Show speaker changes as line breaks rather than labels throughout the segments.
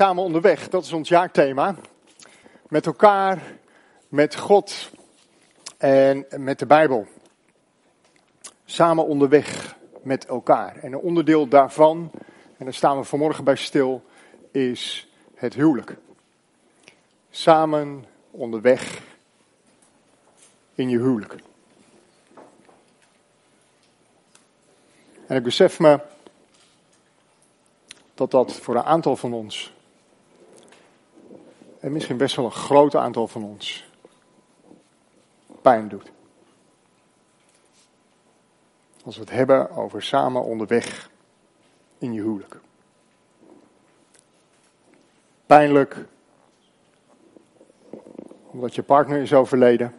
Samen onderweg, dat is ons jaarthema. Met elkaar, met God en met de Bijbel. Samen onderweg met elkaar. En een onderdeel daarvan, en daar staan we vanmorgen bij stil, is het huwelijk. Samen onderweg in je huwelijk. En ik besef me dat dat voor een aantal van ons en misschien best wel een groot aantal van ons pijn doet. Als we het hebben over samen onderweg in je huwelijk. Pijnlijk omdat je partner is overleden.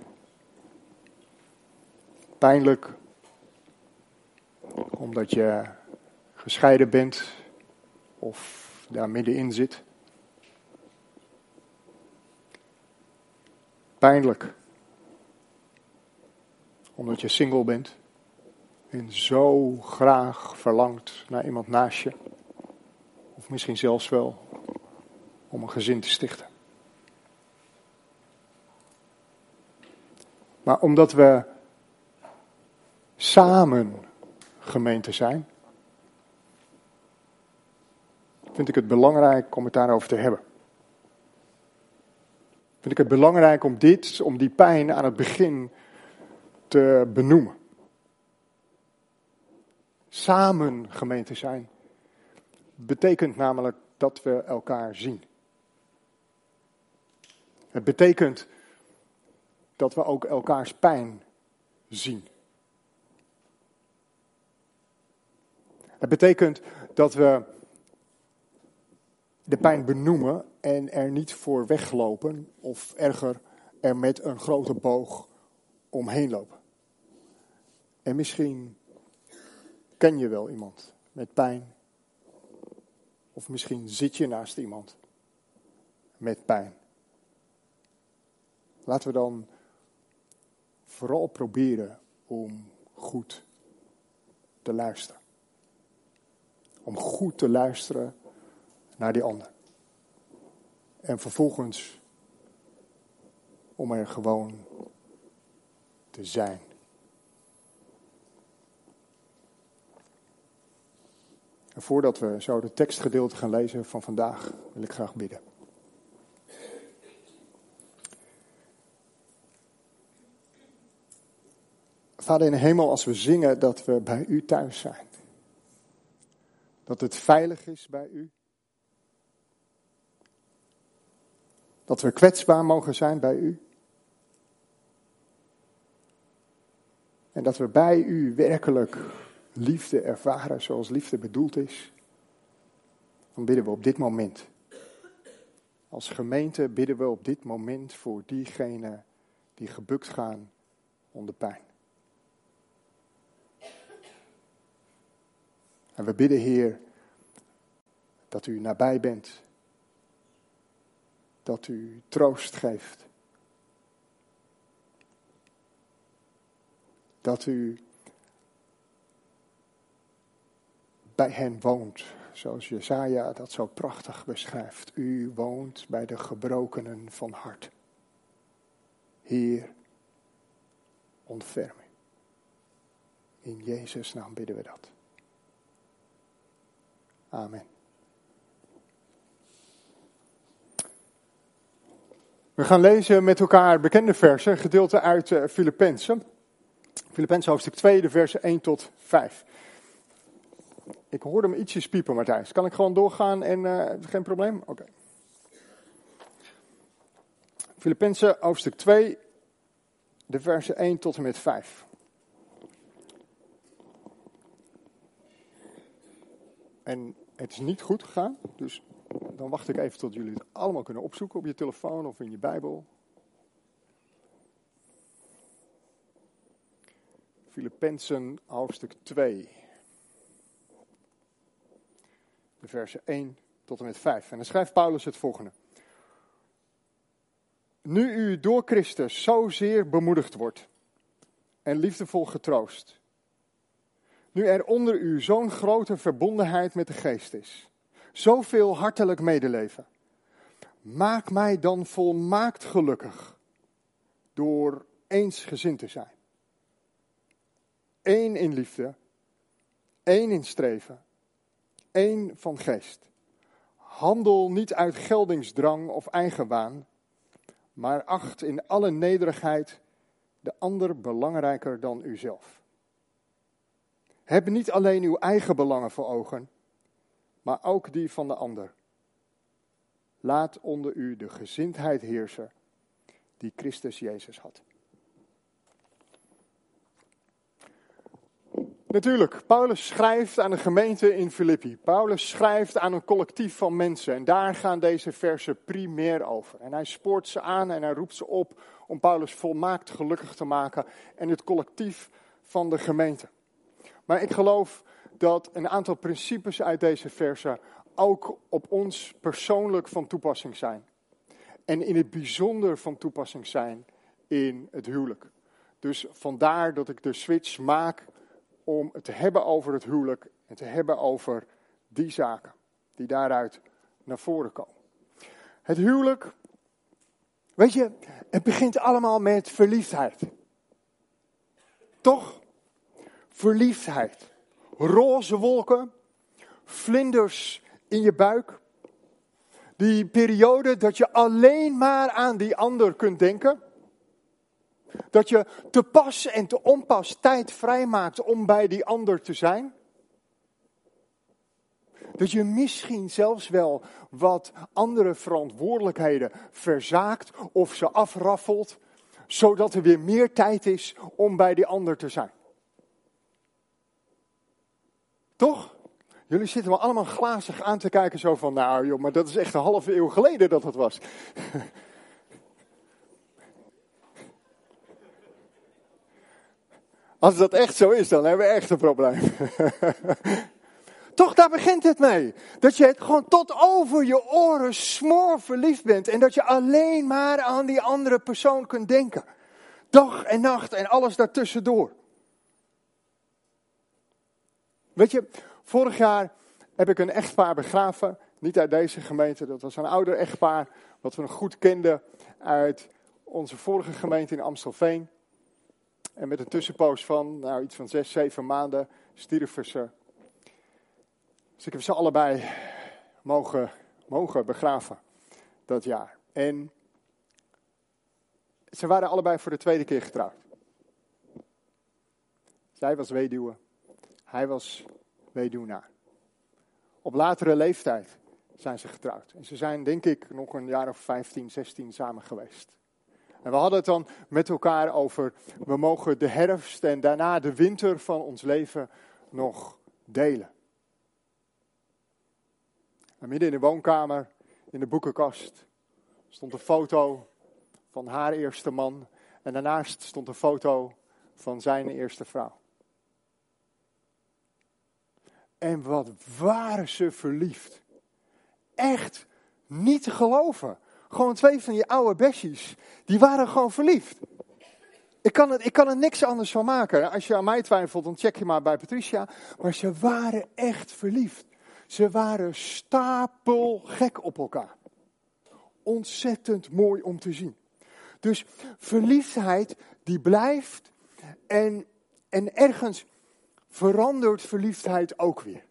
Pijnlijk omdat je gescheiden bent of daar middenin zit. Pijnlijk. Omdat je single bent en zo graag verlangt naar iemand naast je. Of misschien zelfs wel om een gezin te stichten. Maar omdat we samen gemeente zijn, vind ik het belangrijk om het daarover te hebben vind ik het belangrijk om dit, om die pijn aan het begin te benoemen. Samen gemeente zijn betekent namelijk dat we elkaar zien. Het betekent dat we ook elkaars pijn zien. Het betekent dat we de pijn benoemen en er niet voor weglopen of erger er met een grote boog omheen lopen. En misschien ken je wel iemand met pijn. Of misschien zit je naast iemand met pijn. Laten we dan vooral proberen om goed te luisteren. Om goed te luisteren naar die ander. En vervolgens om er gewoon te zijn. En voordat we zo de tekstgedeelte gaan lezen van vandaag, wil ik graag bidden. Vader in de hemel, als we zingen dat we bij u thuis zijn. Dat het veilig is bij u. Dat we kwetsbaar mogen zijn bij u. En dat we bij u werkelijk liefde ervaren zoals liefde bedoeld is. Dan bidden we op dit moment. Als gemeente bidden we op dit moment voor diegenen die gebukt gaan onder pijn. En we bidden, Heer, dat u nabij bent dat u troost geeft. Dat u bij hen woont, zoals Jesaja dat zo prachtig beschrijft. U woont bij de gebrokenen van hart. Heer, ontferm u. In Jezus' naam bidden we dat. Amen. We gaan lezen met elkaar bekende versen, gedeelte uit uh, Filippenzen. Filippenzen hoofdstuk 2, de versen 1 tot 5. Ik hoorde hem ietsjes piepen, Martijs. Kan ik gewoon doorgaan en uh, geen probleem? Oké. Okay. Filippenzen hoofdstuk 2, de versen 1 tot en met 5. En het is niet goed gegaan, dus dan wacht ik even tot jullie het allemaal kunnen opzoeken op je telefoon of in je Bijbel. Filippenzen hoofdstuk 2. De versen 1 tot en met 5. En dan schrijft Paulus het volgende. Nu u door Christus zozeer bemoedigd wordt en liefdevol getroost. Nu er onder u zo'n grote verbondenheid met de geest is zoveel hartelijk medeleven. Maak mij dan volmaakt gelukkig door eensgezind te zijn. Eén in liefde, één in streven, één van geest. Handel niet uit geldingsdrang of eigenwaan, maar acht in alle nederigheid de ander belangrijker dan uzelf. Heb niet alleen uw eigen belangen voor ogen, maar ook die van de ander. Laat onder u de gezindheid heersen die Christus Jezus had. Natuurlijk, Paulus schrijft aan de gemeente in Filippi. Paulus schrijft aan een collectief van mensen. En daar gaan deze versen primair over. En hij spoort ze aan en hij roept ze op om Paulus volmaakt gelukkig te maken. En het collectief van de gemeente. Maar ik geloof dat een aantal principes uit deze versen ook op ons persoonlijk van toepassing zijn. En in het bijzonder van toepassing zijn in het huwelijk. Dus vandaar dat ik de switch maak om het te hebben over het huwelijk en te hebben over die zaken die daaruit naar voren komen. Het huwelijk, weet je, het begint allemaal met verliefdheid. Toch? Verliefdheid. Roze wolken, vlinders in je buik. Die periode dat je alleen maar aan die ander kunt denken. Dat je te pas en te onpas tijd vrijmaakt om bij die ander te zijn. Dat je misschien zelfs wel wat andere verantwoordelijkheden verzaakt of ze afraffelt, zodat er weer meer tijd is om bij die ander te zijn. Toch? Jullie zitten me allemaal glazig aan te kijken, zo van, nou joh, maar dat is echt een halve eeuw geleden dat het was. Als dat echt zo is, dan hebben we echt een probleem. Toch, daar begint het mee. Dat je het gewoon tot over je oren smoor verliefd bent. En dat je alleen maar aan die andere persoon kunt denken. Dag en nacht en alles daartussendoor. Weet je, vorig jaar heb ik een echtpaar begraven. Niet uit deze gemeente, dat was een ouder echtpaar. Wat we nog goed kenden uit onze vorige gemeente in Amstelveen. En met een tussenpoos van nou, iets van zes, zeven maanden stierven ze. Dus ik heb ze allebei mogen, mogen begraven dat jaar. En ze waren allebei voor de tweede keer getrouwd. Zij was weduwe, hij was weduwnaar. Op latere leeftijd zijn ze getrouwd. En ze zijn denk ik nog een jaar of 15, 16 samen geweest. En we hadden het dan met elkaar over, we mogen de herfst en daarna de winter van ons leven nog delen. En midden in de woonkamer, in de boekenkast, stond een foto van haar eerste man. En daarnaast stond een foto van zijn eerste vrouw. En wat waren ze verliefd. Echt niet te geloven. Gewoon twee van die oude besjes. Die waren gewoon verliefd. Ik kan, het, ik kan er niks anders van maken. Als je aan mij twijfelt, dan check je maar bij Patricia. Maar ze waren echt verliefd. Ze waren stapelgek op elkaar. Ontzettend mooi om te zien. Dus verliefdheid, die blijft. En, en ergens verandert verliefdheid ook weer.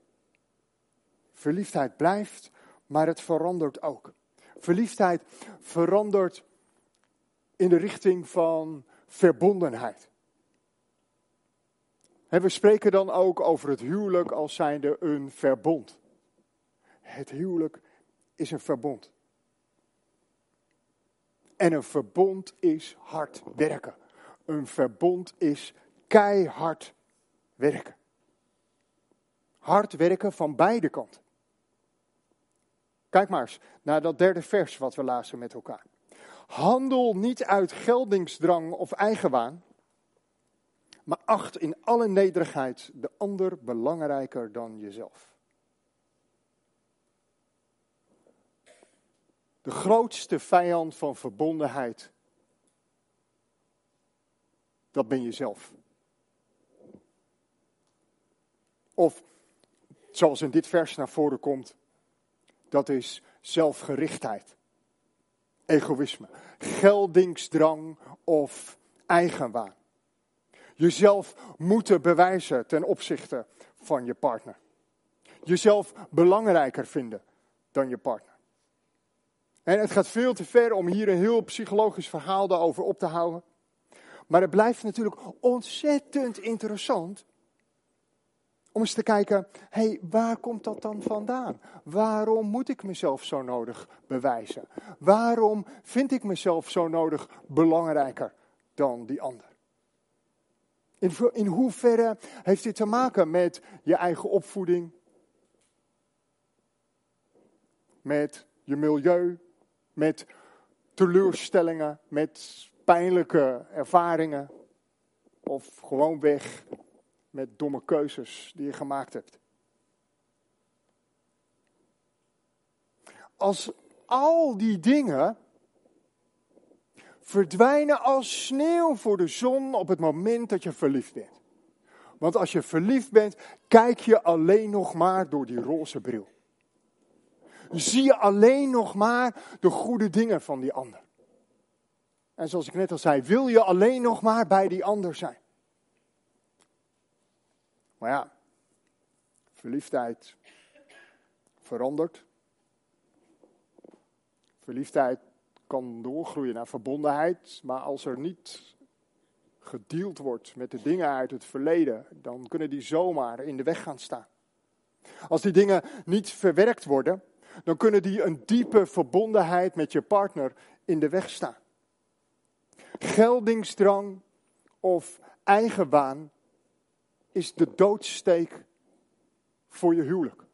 Verliefdheid blijft, maar het verandert ook. Verliefdheid verandert in de richting van verbondenheid. En we spreken dan ook over het huwelijk als zijnde een verbond. Het huwelijk is een verbond. En een verbond is hard werken. Een verbond is keihard werken. Hard werken van beide kanten. Kijk maar eens naar dat derde vers wat we lazen met elkaar. Handel niet uit geldingsdrang of eigenwaan, maar acht in alle nederigheid de ander belangrijker dan jezelf. De grootste vijand van verbondenheid, dat ben jezelf. Of, zoals in dit vers naar voren komt, Dat is zelfgerichtheid, egoïsme, geldingsdrang of eigenwaan. Jezelf moeten bewijzen ten opzichte van je partner. Jezelf belangrijker vinden dan je partner. En het gaat veel te ver om hier een heel psychologisch verhaal daarover op te houden. Maar het blijft natuurlijk ontzettend interessant om eens te kijken, hé, hey, waar komt dat dan vandaan? Waarom moet ik mezelf zo nodig bewijzen? Waarom vind ik mezelf zo nodig belangrijker dan die ander? In, in hoeverre heeft dit te maken met je eigen opvoeding? Met je milieu? Met teleurstellingen? Met pijnlijke ervaringen? Of gewoon weg met domme keuzes die je gemaakt hebt? Als al die dingen verdwijnen als sneeuw voor de zon op het moment dat je verliefd bent. Want als je verliefd bent, kijk je alleen nog maar door die roze bril. Zie je alleen nog maar de goede dingen van die ander. En zoals ik net al zei, wil je alleen nog maar bij die ander zijn. Maar ja, verliefdheid verandert. Verliefdheid kan doorgroeien naar verbondenheid, maar als er niet gedeeld wordt met de dingen uit het verleden, dan kunnen die zomaar in de weg gaan staan. Als die dingen niet verwerkt worden, dan kunnen die een diepe verbondenheid met je partner in de weg staan. Geldingsdrang of eigenwaan is de doodsteek voor je huwelijk.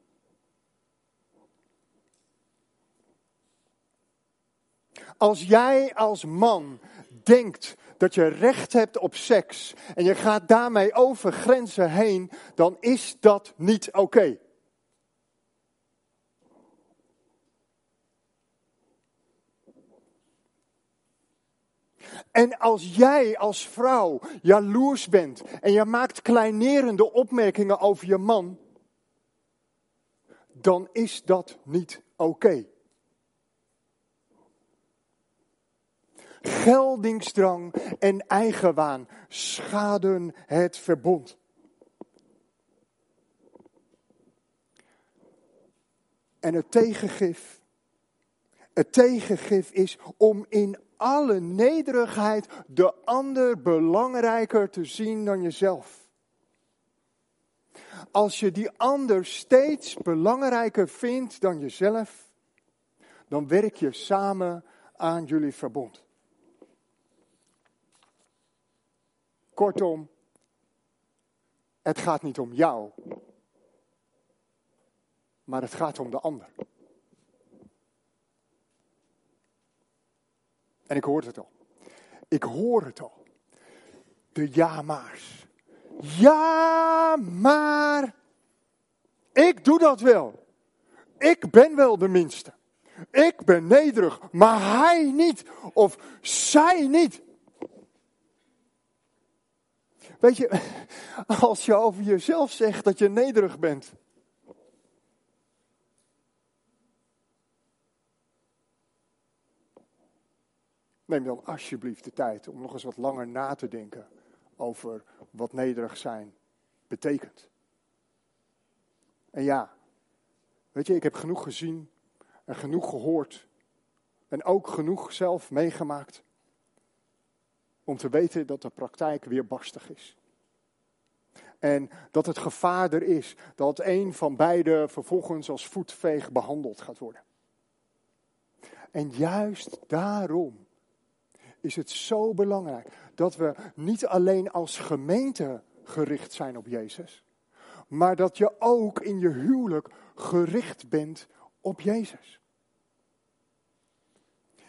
Als jij als man denkt dat je recht hebt op seks en je gaat daarmee over grenzen heen, dan is dat niet oké. En als jij als vrouw jaloers bent en je maakt kleinerende opmerkingen over je man, dan is dat niet oké. Geldingsdrang en eigenwaan schaden het verbond. En het tegengif, het tegengif is om in alle nederigheid de ander belangrijker te zien dan jezelf. Als je die ander steeds belangrijker vindt dan jezelf, dan werk je samen aan jullie verbond. Kortom, het gaat niet om jou, maar het gaat om de ander. En ik hoor het al. Ik hoor het al. De ja-maars. Ja, maar. Ik doe dat wel. Ik ben wel de minste. Ik ben nederig, maar hij niet. Of zij niet. Weet je, als je over jezelf zegt dat je nederig bent. Neem dan alsjeblieft de tijd om nog eens wat langer na te denken over wat nederig zijn betekent. En ja, weet je, ik heb genoeg gezien en genoeg gehoord en ook genoeg zelf meegemaakt om te weten dat de praktijk weer barstig is. En dat het gevaar er is dat een van beide vervolgens als voetveeg behandeld gaat worden. En juist daarom is het zo belangrijk dat we niet alleen als gemeente gericht zijn op Jezus, maar dat je ook in je huwelijk gericht bent op Jezus.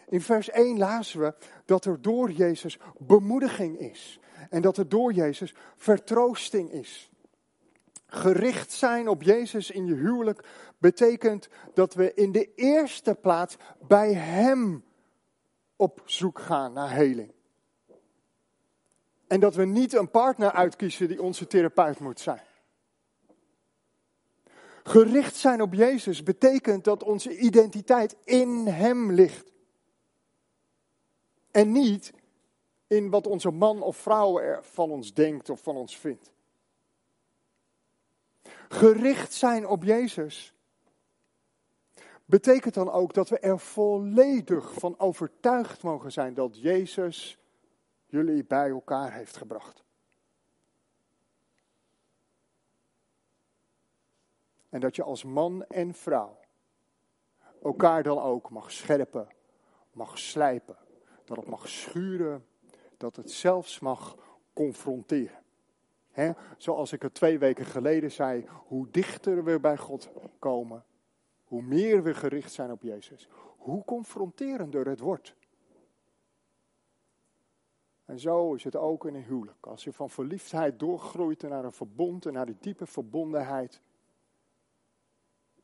In vers 1 lazen we dat er door Jezus bemoediging is. En dat er door Jezus vertroosting is. Gericht zijn op Jezus in je huwelijk betekent dat we in de eerste plaats bij Hem op zoek gaan naar heling. En dat we niet een partner uitkiezen die onze therapeut moet zijn. Gericht zijn op Jezus betekent dat onze identiteit in Hem ligt. En niet in wat onze man of vrouw er van ons denkt of van ons vindt. Gericht zijn op Jezus betekent dan ook dat we er volledig van overtuigd mogen zijn dat Jezus jullie bij elkaar heeft gebracht. En dat je als man en vrouw elkaar dan ook mag scherpen, mag slijpen, dat het mag schuren, dat het zelfs mag confronteren. zoals ik het twee weken geleden zei, hoe dichter we bij God komen, hoe meer we gericht zijn op Jezus, hoe confronterender het wordt. En zo is het ook in een huwelijk. Als je van verliefdheid doorgroeit naar een verbond en naar de diepe verbondenheid,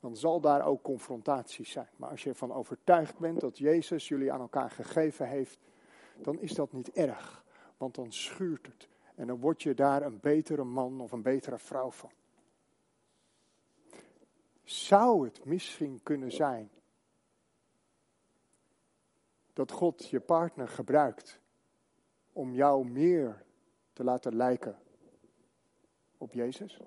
dan zal daar ook confrontaties zijn. Maar als je ervan overtuigd bent dat Jezus jullie aan elkaar gegeven heeft, dan is dat niet erg. Want dan schuurt het. En dan word je daar een betere man of een betere vrouw van. Zou het misschien kunnen zijn dat God je partner gebruikt om jou meer te laten lijken op Jezus?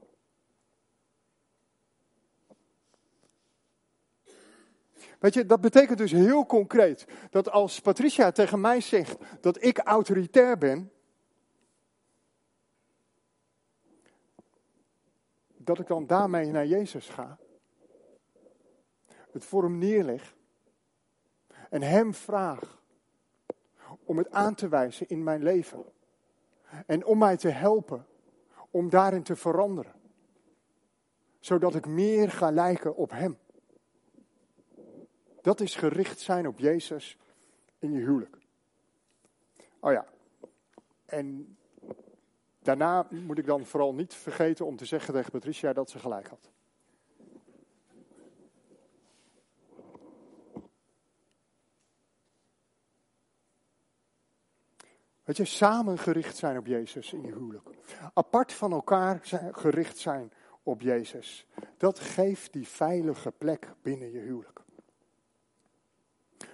Weet je, dat betekent dus heel concreet dat als Patricia tegen mij zegt dat ik autoritair ben, dat ik dan daarmee naar Jezus ga, het voor hem neerleg en hem vraag om het aan te wijzen in mijn leven en om mij te helpen om daarin te veranderen, zodat ik meer ga lijken op hem. Dat is gericht zijn op Jezus in je huwelijk. Oh ja, en daarna moet ik dan vooral niet vergeten om te zeggen tegen Patricia dat ze gelijk had. Weet je, samen gericht zijn op Jezus in je huwelijk. Apart van elkaar gericht zijn op Jezus. Dat geeft die veilige plek binnen je huwelijk.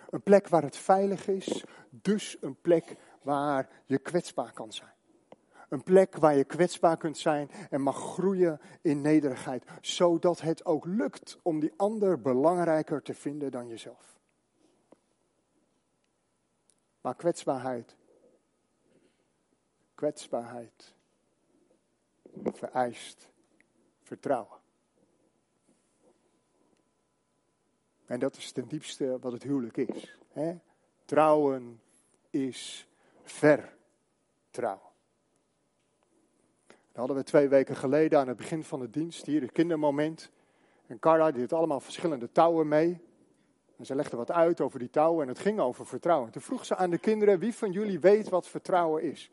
Een plek waar het veilig is, dus een plek waar je kwetsbaar kan zijn. Een plek waar je kwetsbaar kunt zijn en mag groeien in nederigheid, zodat het ook lukt om die ander belangrijker te vinden dan jezelf. Maar kwetsbaarheid, kwetsbaarheid vereist vertrouwen. En dat is ten diepste wat het huwelijk is. Hè? Trouwen is vertrouwen. Dat hadden we twee weken geleden aan het begin van de dienst, hier het kindermoment. En Carla die had allemaal verschillende touwen mee. En ze legde wat uit over die touwen en het ging over vertrouwen. Toen vroeg ze aan de kinderen, wie van jullie weet wat vertrouwen is?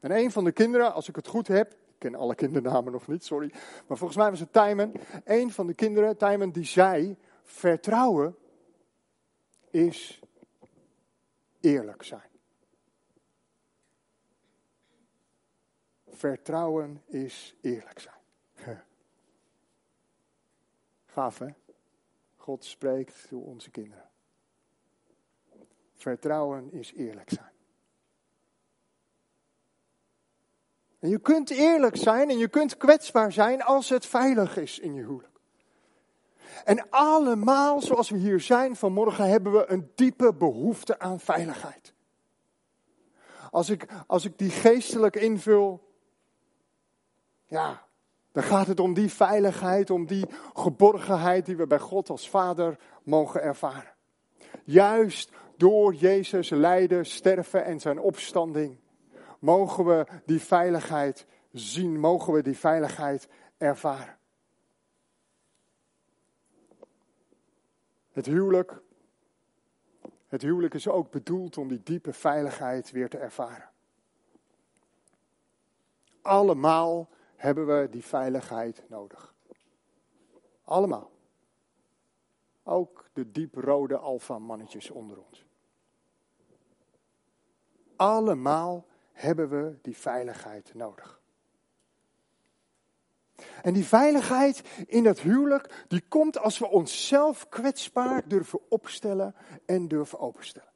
En een van de kinderen, als ik het goed heb, ken alle kindernamen nog niet, sorry. Maar volgens mij was het Tijmen. Een van de kinderen, Tijmen, die zei: Vertrouwen is eerlijk zijn. Vertrouwen is eerlijk zijn. Gaaf hè? God spreekt door onze kinderen. Vertrouwen is eerlijk zijn. En je kunt eerlijk zijn en je kunt kwetsbaar zijn als het veilig is in je huwelijk. En allemaal, zoals we hier zijn vanmorgen, hebben we een diepe behoefte aan veiligheid. Als ik, als ik die geestelijk invul, ja, dan gaat het om die veiligheid, om die geborgenheid die we bij God als Vader mogen ervaren. Juist door Jezus lijden, sterven en zijn opstanding mogen we die veiligheid zien, mogen we die veiligheid ervaren. Het huwelijk, het huwelijk is ook bedoeld om die diepe veiligheid weer te ervaren. Allemaal hebben we die veiligheid nodig. Allemaal. Ook de dieprode alfa-mannetjes onder ons. Allemaal hebben we die veiligheid nodig. En die veiligheid in dat huwelijk, die komt als we onszelf kwetsbaar durven opstellen en durven openstellen.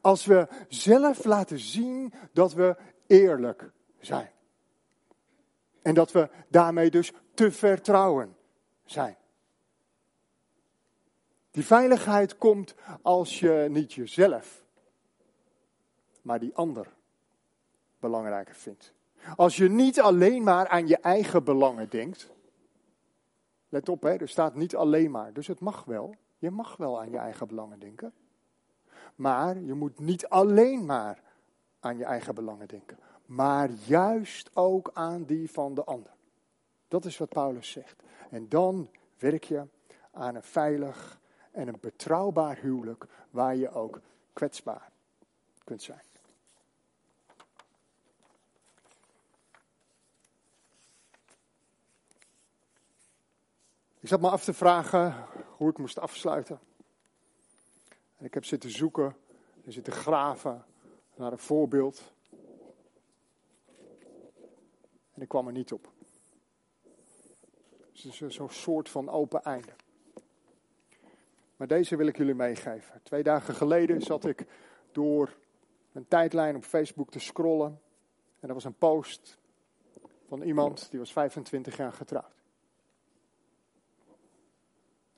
Als we zelf laten zien dat we eerlijk zijn. En dat we daarmee dus te vertrouwen zijn. Die veiligheid komt als je niet jezelf, maar die ander belangrijker vindt. Als je niet alleen maar aan je eigen belangen denkt. Let op, hè, er staat niet alleen maar. Dus het mag wel. Je mag wel aan je eigen belangen denken. Maar je moet niet alleen maar aan je eigen belangen denken. Maar juist ook aan die van de ander. Dat is wat Paulus zegt. En dan werk je aan een veilig en een betrouwbaar huwelijk waar je ook kwetsbaar kunt zijn. Ik zat me af te vragen hoe ik moest afsluiten. En ik heb zitten zoeken en zitten graven naar een voorbeeld. En ik kwam er niet op. Dus het is zo'n soort van open einde. Maar deze wil ik jullie meegeven. Twee dagen geleden zat ik door een tijdlijn op Facebook te scrollen. En er was een post van iemand die was 25 jaar getrouwd.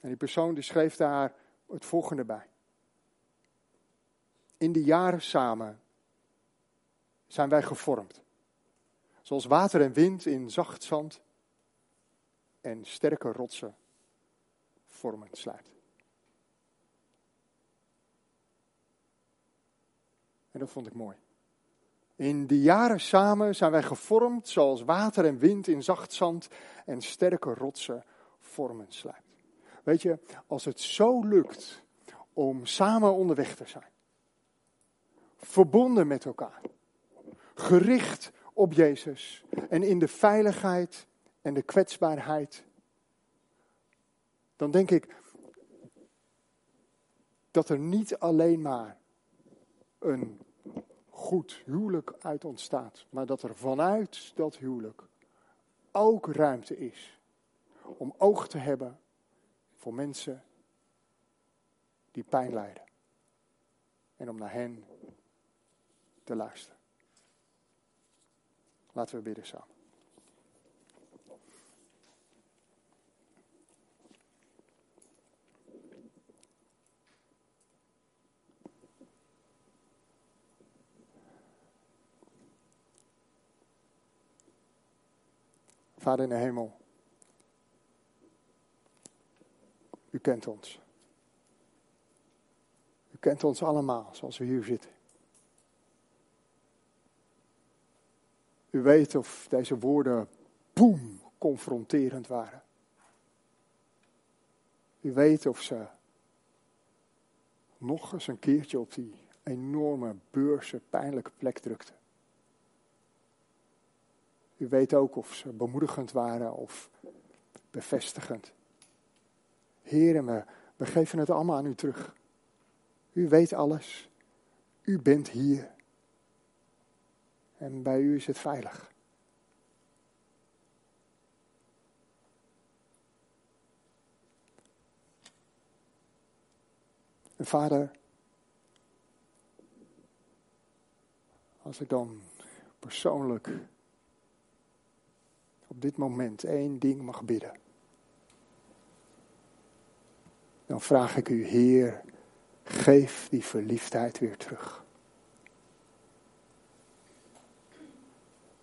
En die persoon die schreef daar het volgende bij. In de jaren samen zijn wij gevormd. Zoals water en wind in zacht zand en sterke rotsen vormen sluit. En dat vond ik mooi. In die jaren samen zijn wij gevormd zoals water en wind in zacht zand en sterke rotsen vormen sluit. Weet je, als het zo lukt om samen onderweg te zijn, verbonden met elkaar, gericht op Jezus en in de veiligheid en de kwetsbaarheid, dan denk ik dat er niet alleen maar een goed huwelijk uit ontstaat, maar dat er vanuit dat huwelijk ook ruimte is om oog te hebben voor mensen die pijn lijden. En om naar hen te luisteren. Laten we bidden samen. Vader in de hemel. U kent ons. U kent ons allemaal zoals we hier zitten. U weet of deze woorden, boem, confronterend waren. U weet of ze nog eens een keertje op die enorme beurse pijnlijke plek drukten. U weet ook of ze bemoedigend waren of bevestigend. Heer, we, we geven het allemaal aan u terug. U weet alles. U bent hier. En bij u is het veilig. En vader, als ik dan persoonlijk op dit moment één ding mag bidden dan vraag ik u, Heer, geef die verliefdheid weer terug.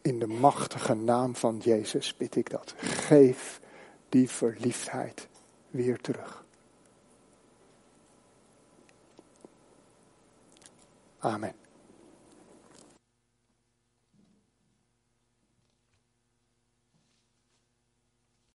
In de machtige naam van Jezus bid ik dat. Geef die verliefdheid weer terug. Amen.